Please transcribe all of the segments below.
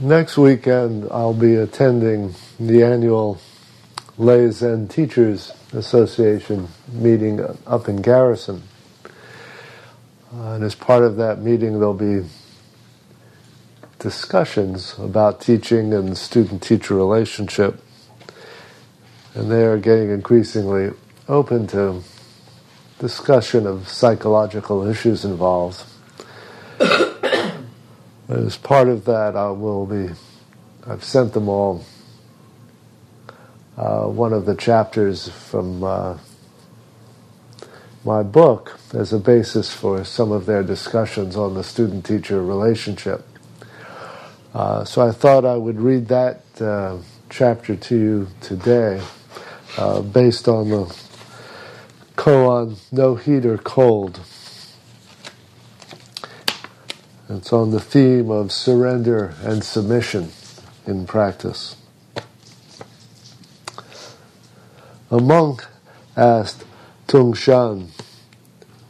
Next weekend, I'll be attending the annual Lay Zen Teachers Association meeting up in Garrison. Uh, and as part of that meeting, there'll be discussions about teaching and student teacher relationship. And they are getting increasingly open to discussion of psychological issues involved. As part of that, I will be, I've sent them all uh, one of the chapters from uh, my book as a basis for some of their discussions on the student teacher relationship. Uh, so I thought I would read that uh, chapter to you today uh, based on the koan No Heat or Cold. It's on the theme of surrender and submission in practice. A monk asked Tung Shan,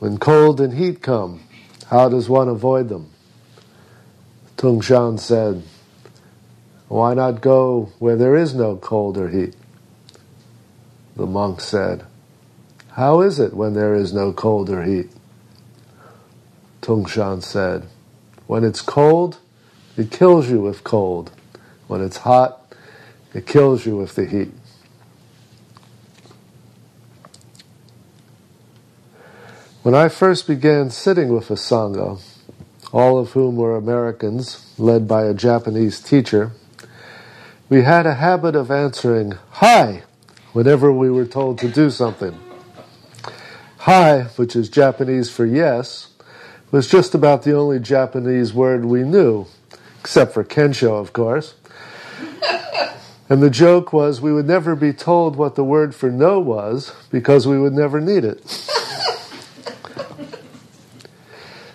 when cold and heat come, how does one avoid them? Tung Shan said, Why not go where there is no cold or heat? The monk said, How is it when there is no cold or heat? Tung Shan said, when it's cold, it kills you with cold. When it's hot, it kills you with the heat. When I first began sitting with a Sangha, all of whom were Americans, led by a Japanese teacher, we had a habit of answering, Hi, whenever we were told to do something. Hi, which is Japanese for yes, was just about the only Japanese word we knew, except for Kensho, of course. and the joke was we would never be told what the word for no was because we would never need it.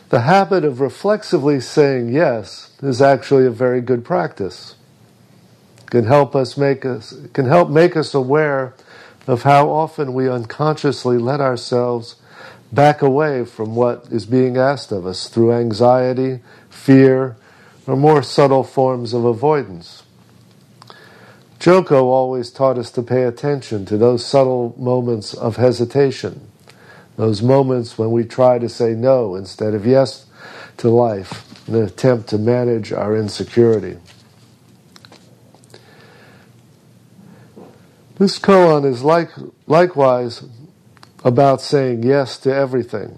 the habit of reflexively saying yes is actually a very good practice. Can help us make us can help make us aware of how often we unconsciously let ourselves back away from what is being asked of us through anxiety, fear, or more subtle forms of avoidance. Joko always taught us to pay attention to those subtle moments of hesitation, those moments when we try to say no instead of yes to life in an attempt to manage our insecurity. This koan is like, likewise about saying yes to everything,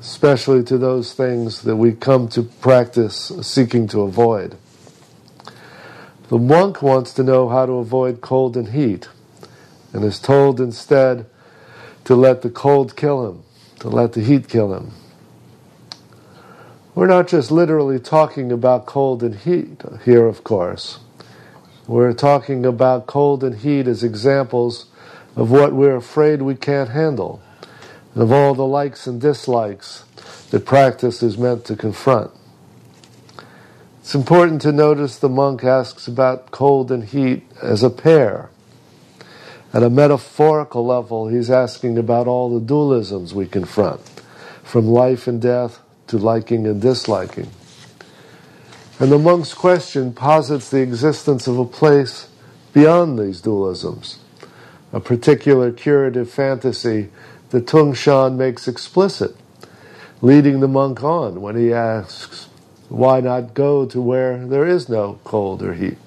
especially to those things that we come to practice seeking to avoid. The monk wants to know how to avoid cold and heat, and is told instead to let the cold kill him, to let the heat kill him. We're not just literally talking about cold and heat here, of course. We're talking about cold and heat as examples of what we're afraid we can't handle, and of all the likes and dislikes that practice is meant to confront. It's important to notice the monk asks about cold and heat as a pair. At a metaphorical level, he's asking about all the dualisms we confront, from life and death to liking and disliking. And the monk's question posits the existence of a place beyond these dualisms, a particular curative fantasy that Tung Shan makes explicit, leading the monk on when he asks, Why not go to where there is no cold or heat?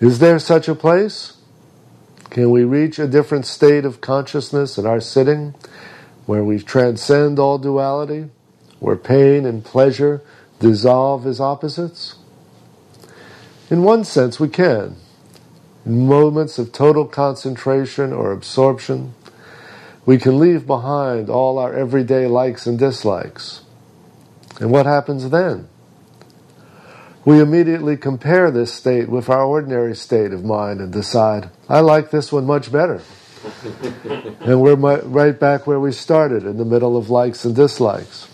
Is there such a place? Can we reach a different state of consciousness in our sitting where we transcend all duality, where pain and pleasure dissolve as opposites? In one sense, we can. In moments of total concentration or absorption, we can leave behind all our everyday likes and dislikes. And what happens then? we immediately compare this state with our ordinary state of mind and decide, I like this one much better. and we're right back where we started, in the middle of likes and dislikes.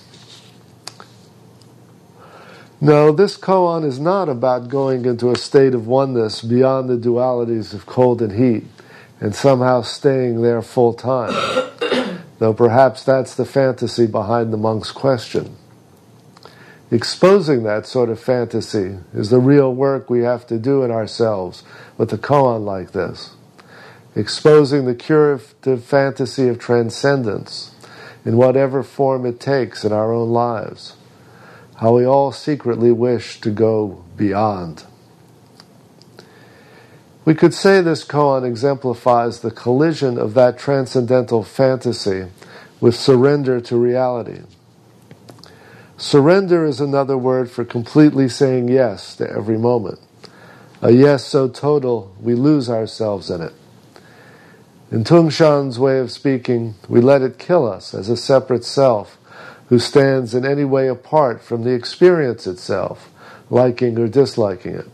No, this koan is not about going into a state of oneness beyond the dualities of cold and heat and somehow staying there full time. Though perhaps that's the fantasy behind the monk's question. Exposing that sort of fantasy is the real work we have to do in ourselves with a koan like this. Exposing the curative fantasy of transcendence in whatever form it takes in our own lives. How we all secretly wish to go beyond. We could say this koan exemplifies the collision of that transcendental fantasy with surrender to reality. Surrender is another word for completely saying yes to every moment. A yes so total we lose ourselves in it. In Tung Shan's way of speaking, we let it kill us as a separate self who stands in any way apart from the experience itself, liking or disliking it.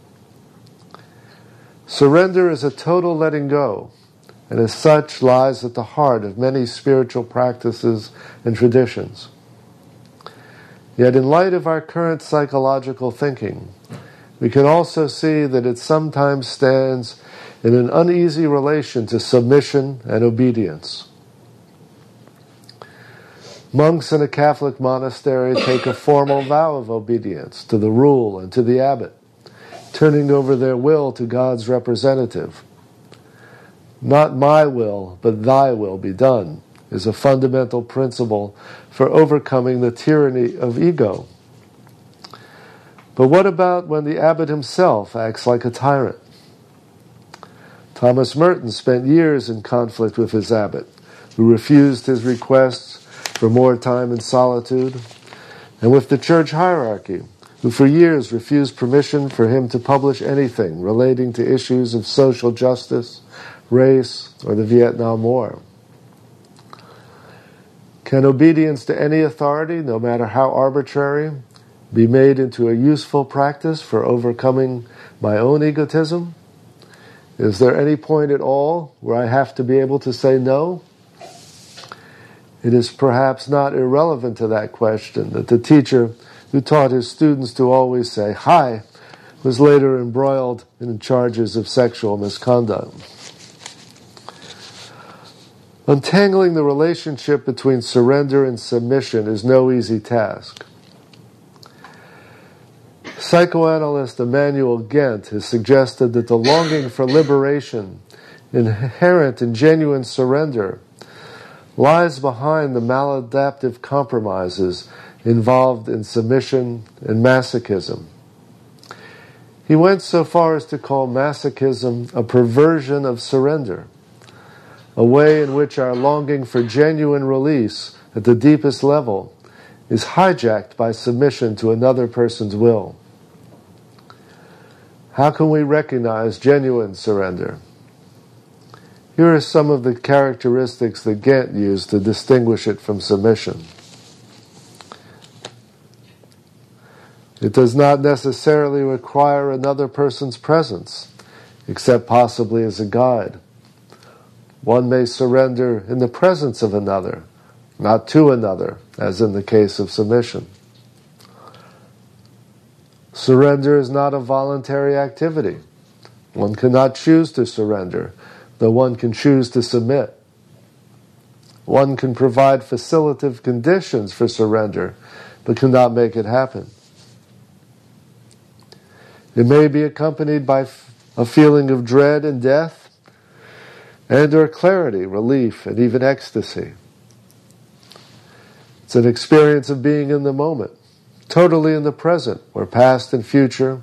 Surrender is a total letting go, and as such lies at the heart of many spiritual practices and traditions. Yet, in light of our current psychological thinking, we can also see that it sometimes stands in an uneasy relation to submission and obedience. Monks in a Catholic monastery take a formal vow of obedience to the rule and to the abbot, turning over their will to God's representative. Not my will, but thy will be done is a fundamental principle for overcoming the tyranny of ego. But what about when the abbot himself acts like a tyrant? Thomas Merton spent years in conflict with his abbot, who refused his requests for more time in solitude, and with the church hierarchy, who for years refused permission for him to publish anything relating to issues of social justice, race, or the Vietnam War. Can obedience to any authority, no matter how arbitrary, be made into a useful practice for overcoming my own egotism? Is there any point at all where I have to be able to say no? It is perhaps not irrelevant to that question that the teacher who taught his students to always say hi was later embroiled in charges of sexual misconduct. Untangling the relationship between surrender and submission is no easy task. Psychoanalyst Emmanuel Ghent has suggested that the longing for liberation, inherent in genuine surrender, lies behind the maladaptive compromises involved in submission and masochism. He went so far as to call masochism a perversion of surrender a way in which our longing for genuine release at the deepest level is hijacked by submission to another person's will. How can we recognize genuine surrender? Here are some of the characteristics that Ghent used to distinguish it from submission. It does not necessarily require another person's presence, except possibly as a guide. One may surrender in the presence of another, not to another, as in the case of submission. Surrender is not a voluntary activity. One cannot choose to surrender, though one can choose to submit. One can provide facilitative conditions for surrender, but cannot make it happen. It may be accompanied by a feeling of dread and death, and or clarity, relief, and even ecstasy. It's an experience of being in the moment, totally in the present, where past and future,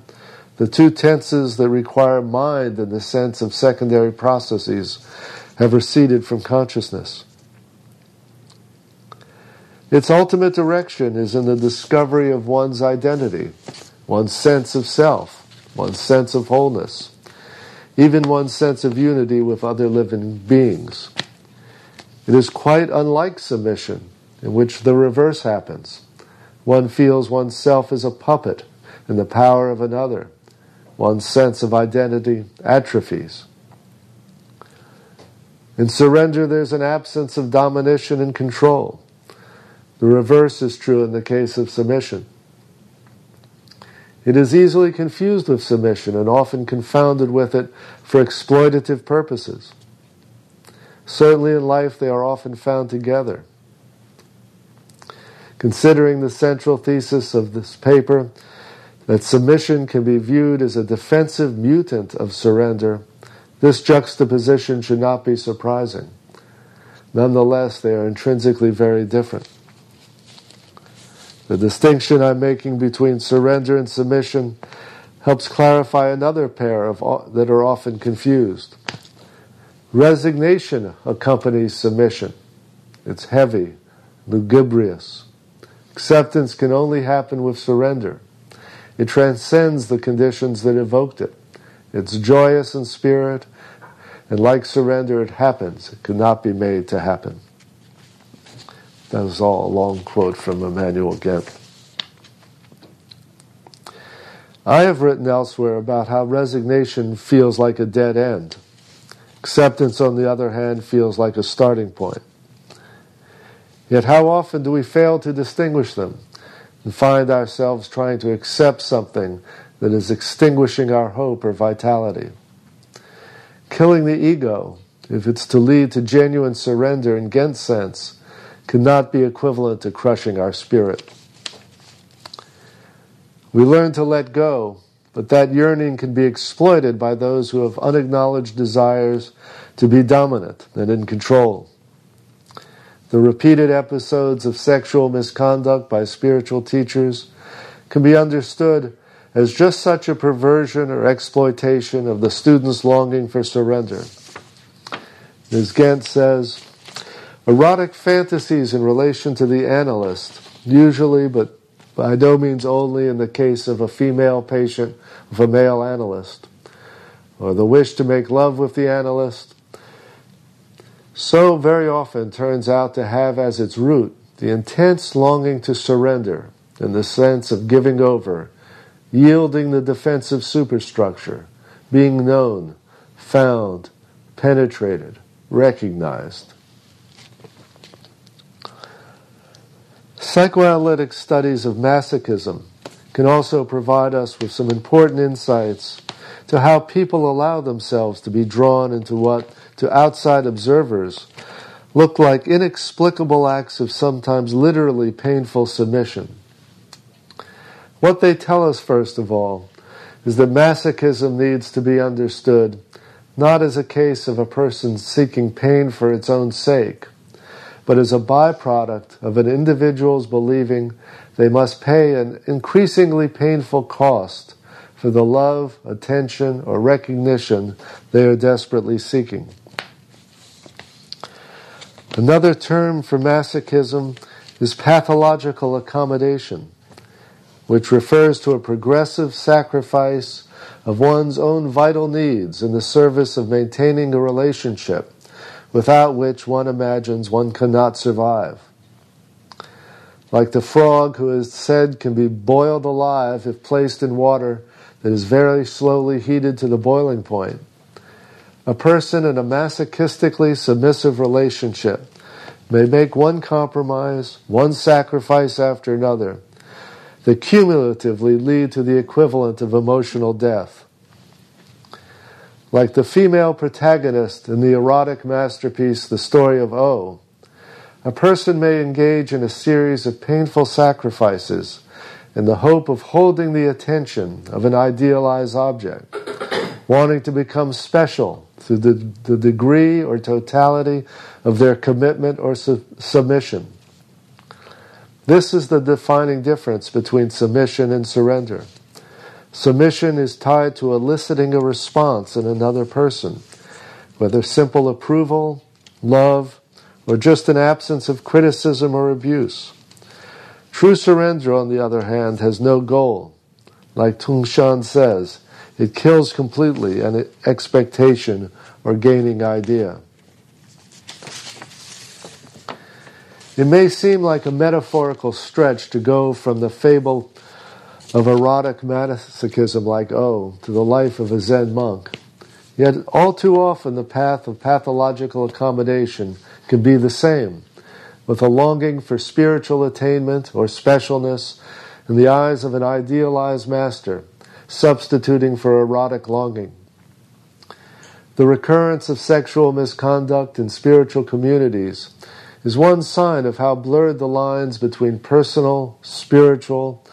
the two tenses that require mind in the sense of secondary processes, have receded from consciousness. Its ultimate direction is in the discovery of one's identity, one's sense of self, one's sense of wholeness, even one's sense of unity with other living beings. It is quite unlike submission, in which the reverse happens. One feels oneself as a puppet, in the power of another. One's sense of identity atrophies. In surrender, there's an absence of domination and control. The reverse is true in the case of submission. It is easily confused with submission and often confounded with it for exploitative purposes. Certainly in life, they are often found together. Considering the central thesis of this paper, that submission can be viewed as a defensive mutant of surrender, this juxtaposition should not be surprising. Nonetheless, they are intrinsically very different. The distinction I'm making between surrender and submission helps clarify another pair of, that are often confused. Resignation accompanies submission. It's heavy, lugubrious. Acceptance can only happen with surrender. It transcends the conditions that evoked it. It's joyous in spirit, and like surrender, it happens. It cannot be made to happen. That is all a long quote from Emmanuel Ghent. I have written elsewhere about how resignation feels like a dead end. Acceptance, on the other hand, feels like a starting point. Yet, how often do we fail to distinguish them and find ourselves trying to accept something that is extinguishing our hope or vitality? Killing the ego, if it's to lead to genuine surrender in Ghent's sense, cannot be equivalent to crushing our spirit. We learn to let go, but that yearning can be exploited by those who have unacknowledged desires to be dominant and in control. The repeated episodes of sexual misconduct by spiritual teachers can be understood as just such a perversion or exploitation of the student's longing for surrender. As Ghent says, Erotic fantasies in relation to the analyst, usually but by no means only in the case of a female patient of a male analyst, or the wish to make love with the analyst, so very often turns out to have as its root the intense longing to surrender in the sense of giving over, yielding the defensive superstructure, being known, found, penetrated, recognized. Psychoanalytic studies of masochism can also provide us with some important insights to how people allow themselves to be drawn into what, to outside observers, look like inexplicable acts of sometimes literally painful submission. What they tell us, first of all, is that masochism needs to be understood not as a case of a person seeking pain for its own sake but as a byproduct of an individual's believing they must pay an increasingly painful cost for the love, attention, or recognition they are desperately seeking. Another term for masochism is pathological accommodation, which refers to a progressive sacrifice of one's own vital needs in the service of maintaining a relationship without which one imagines one cannot survive. Like the frog who is said can be boiled alive if placed in water that is very slowly heated to the boiling point. A person in a masochistically submissive relationship may make one compromise, one sacrifice after another, that cumulatively lead to the equivalent of emotional death. Like the female protagonist in the erotic masterpiece, The Story of O, a person may engage in a series of painful sacrifices in the hope of holding the attention of an idealized object, wanting to become special through the, the degree or totality of their commitment or su- submission. This is the defining difference between submission and surrender. Submission is tied to eliciting a response in another person, whether simple approval, love, or just an absence of criticism or abuse. True surrender, on the other hand, has no goal. Like Tung Shan says, it kills completely an expectation or gaining idea. It may seem like a metaphorical stretch to go from the fable of erotic masochism like O to the life of a Zen monk. Yet all too often the path of pathological accommodation can be the same, with a longing for spiritual attainment or specialness in the eyes of an idealized master, substituting for erotic longing. The recurrence of sexual misconduct in spiritual communities is one sign of how blurred the lines between personal, spiritual,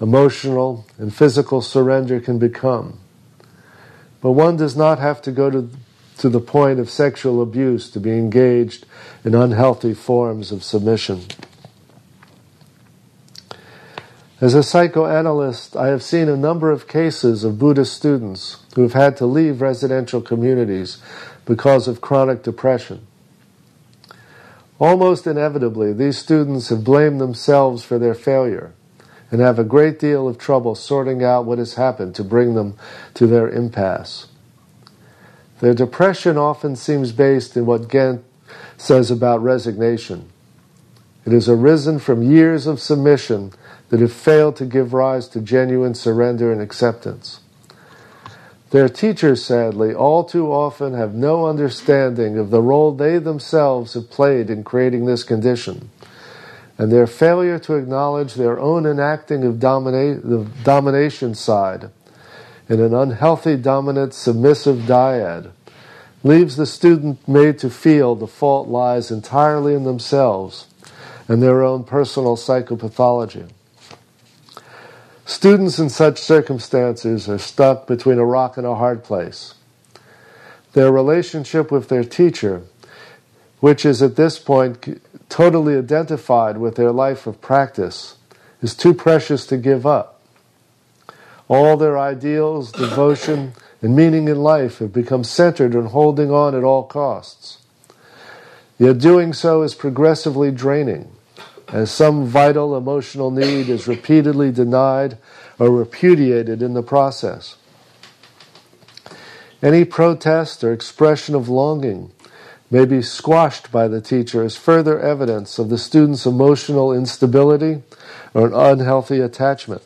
emotional, and physical surrender can become. But one does not have to go to, to the point of sexual abuse to be engaged in unhealthy forms of submission. As a psychoanalyst, I have seen a number of cases of Buddhist students who have had to leave residential communities because of chronic depression. Almost inevitably, these students have blamed themselves for their failure and have a great deal of trouble sorting out what has happened to bring them to their impasse. Their depression often seems based in what Ghent says about resignation. It has arisen from years of submission that have failed to give rise to genuine surrender and acceptance. Their teachers, sadly, all too often have no understanding of the role they themselves have played in creating this condition, and their failure to acknowledge their own enacting of domina- the domination side in an unhealthy dominant submissive dyad leaves the student made to feel the fault lies entirely in themselves and their own personal psychopathology. Students in such circumstances are stuck between a rock and a hard place. Their relationship with their teacher, which is at this point totally identified with their life of practice, is too precious to give up. All their ideals, devotion, and meaning in life have become centered on holding on at all costs. Yet doing so is progressively draining as some vital emotional need is repeatedly denied or repudiated in the process. Any protest or expression of longing may be squashed by the teacher as further evidence of the student's emotional instability or an unhealthy attachment.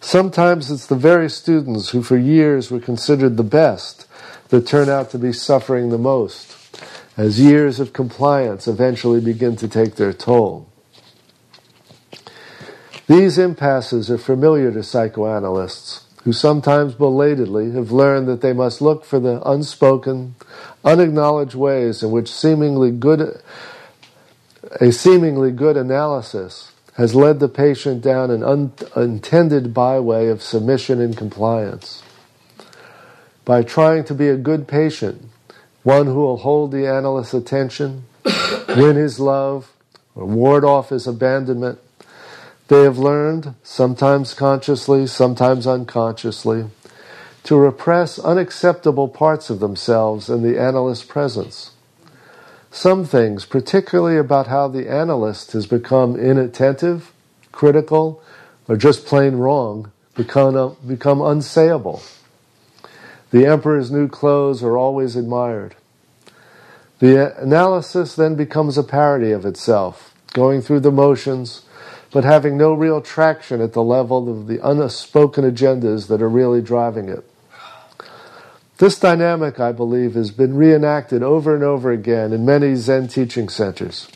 Sometimes it's the very students who for years were considered the best that turn out to be suffering the most as years of compliance eventually begin to take their toll. These impasses are familiar to psychoanalysts, who sometimes belatedly have learned that they must look for the unspoken, unacknowledged ways in which seemingly good, a seemingly good analysis has led the patient down an unintended byway of submission and compliance. By trying to be a good patient, one who will hold the analyst's attention, win his love, or ward off his abandonment. They have learned, sometimes consciously, sometimes unconsciously, to repress unacceptable parts of themselves in the analyst's presence. Some things, particularly about how the analyst has become inattentive, critical, or just plain wrong, become, become unsayable. The emperor's new clothes are always admired. The analysis then becomes a parody of itself, going through the motions, but having no real traction at the level of the unspoken agendas that are really driving it. This dynamic, I believe, has been reenacted over and over again in many Zen teaching centers.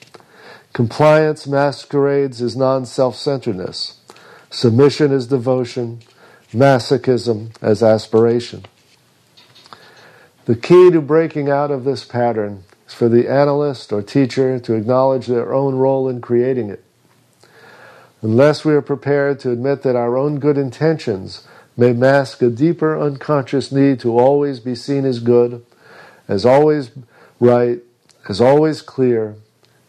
Compliance masquerades as non self centeredness, submission as devotion, masochism as aspiration. The key to breaking out of this pattern is for the analyst or teacher to acknowledge their own role in creating it. Unless we are prepared to admit that our own good intentions may mask a deeper unconscious need to always be seen as good, as always right, as always clear,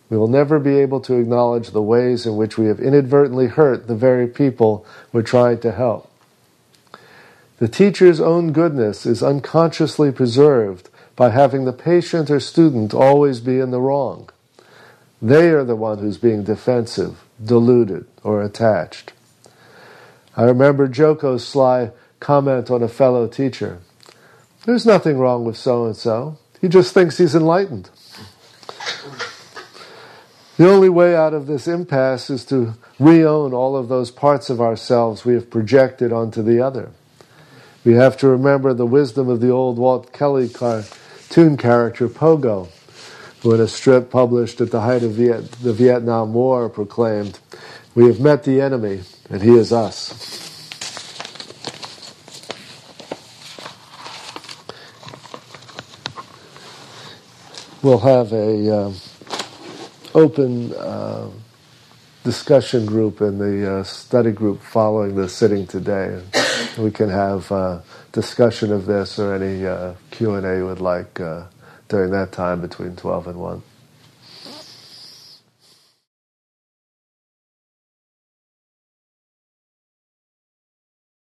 we will never be able to acknowledge the ways in which we have inadvertently hurt the very people we're trying to help. The teacher's own goodness is unconsciously preserved by having the patient or student always be in the wrong. They are the one who's being defensive, deluded, or attached. I remember Joko's sly comment on a fellow teacher. There's nothing wrong with so and so. He just thinks he's enlightened. The only way out of this impasse is to re own all of those parts of ourselves we have projected onto the other. We have to remember the wisdom of the old Walt Kelly cartoon character Pogo, who in a strip published at the height of Viet- the Vietnam War proclaimed, We have met the enemy, and he is us. We'll have a uh, open uh, discussion group in the uh, study group following the sitting today. We can have uh, discussion of this or any uh, Q and A you would like uh, during that time between twelve and one.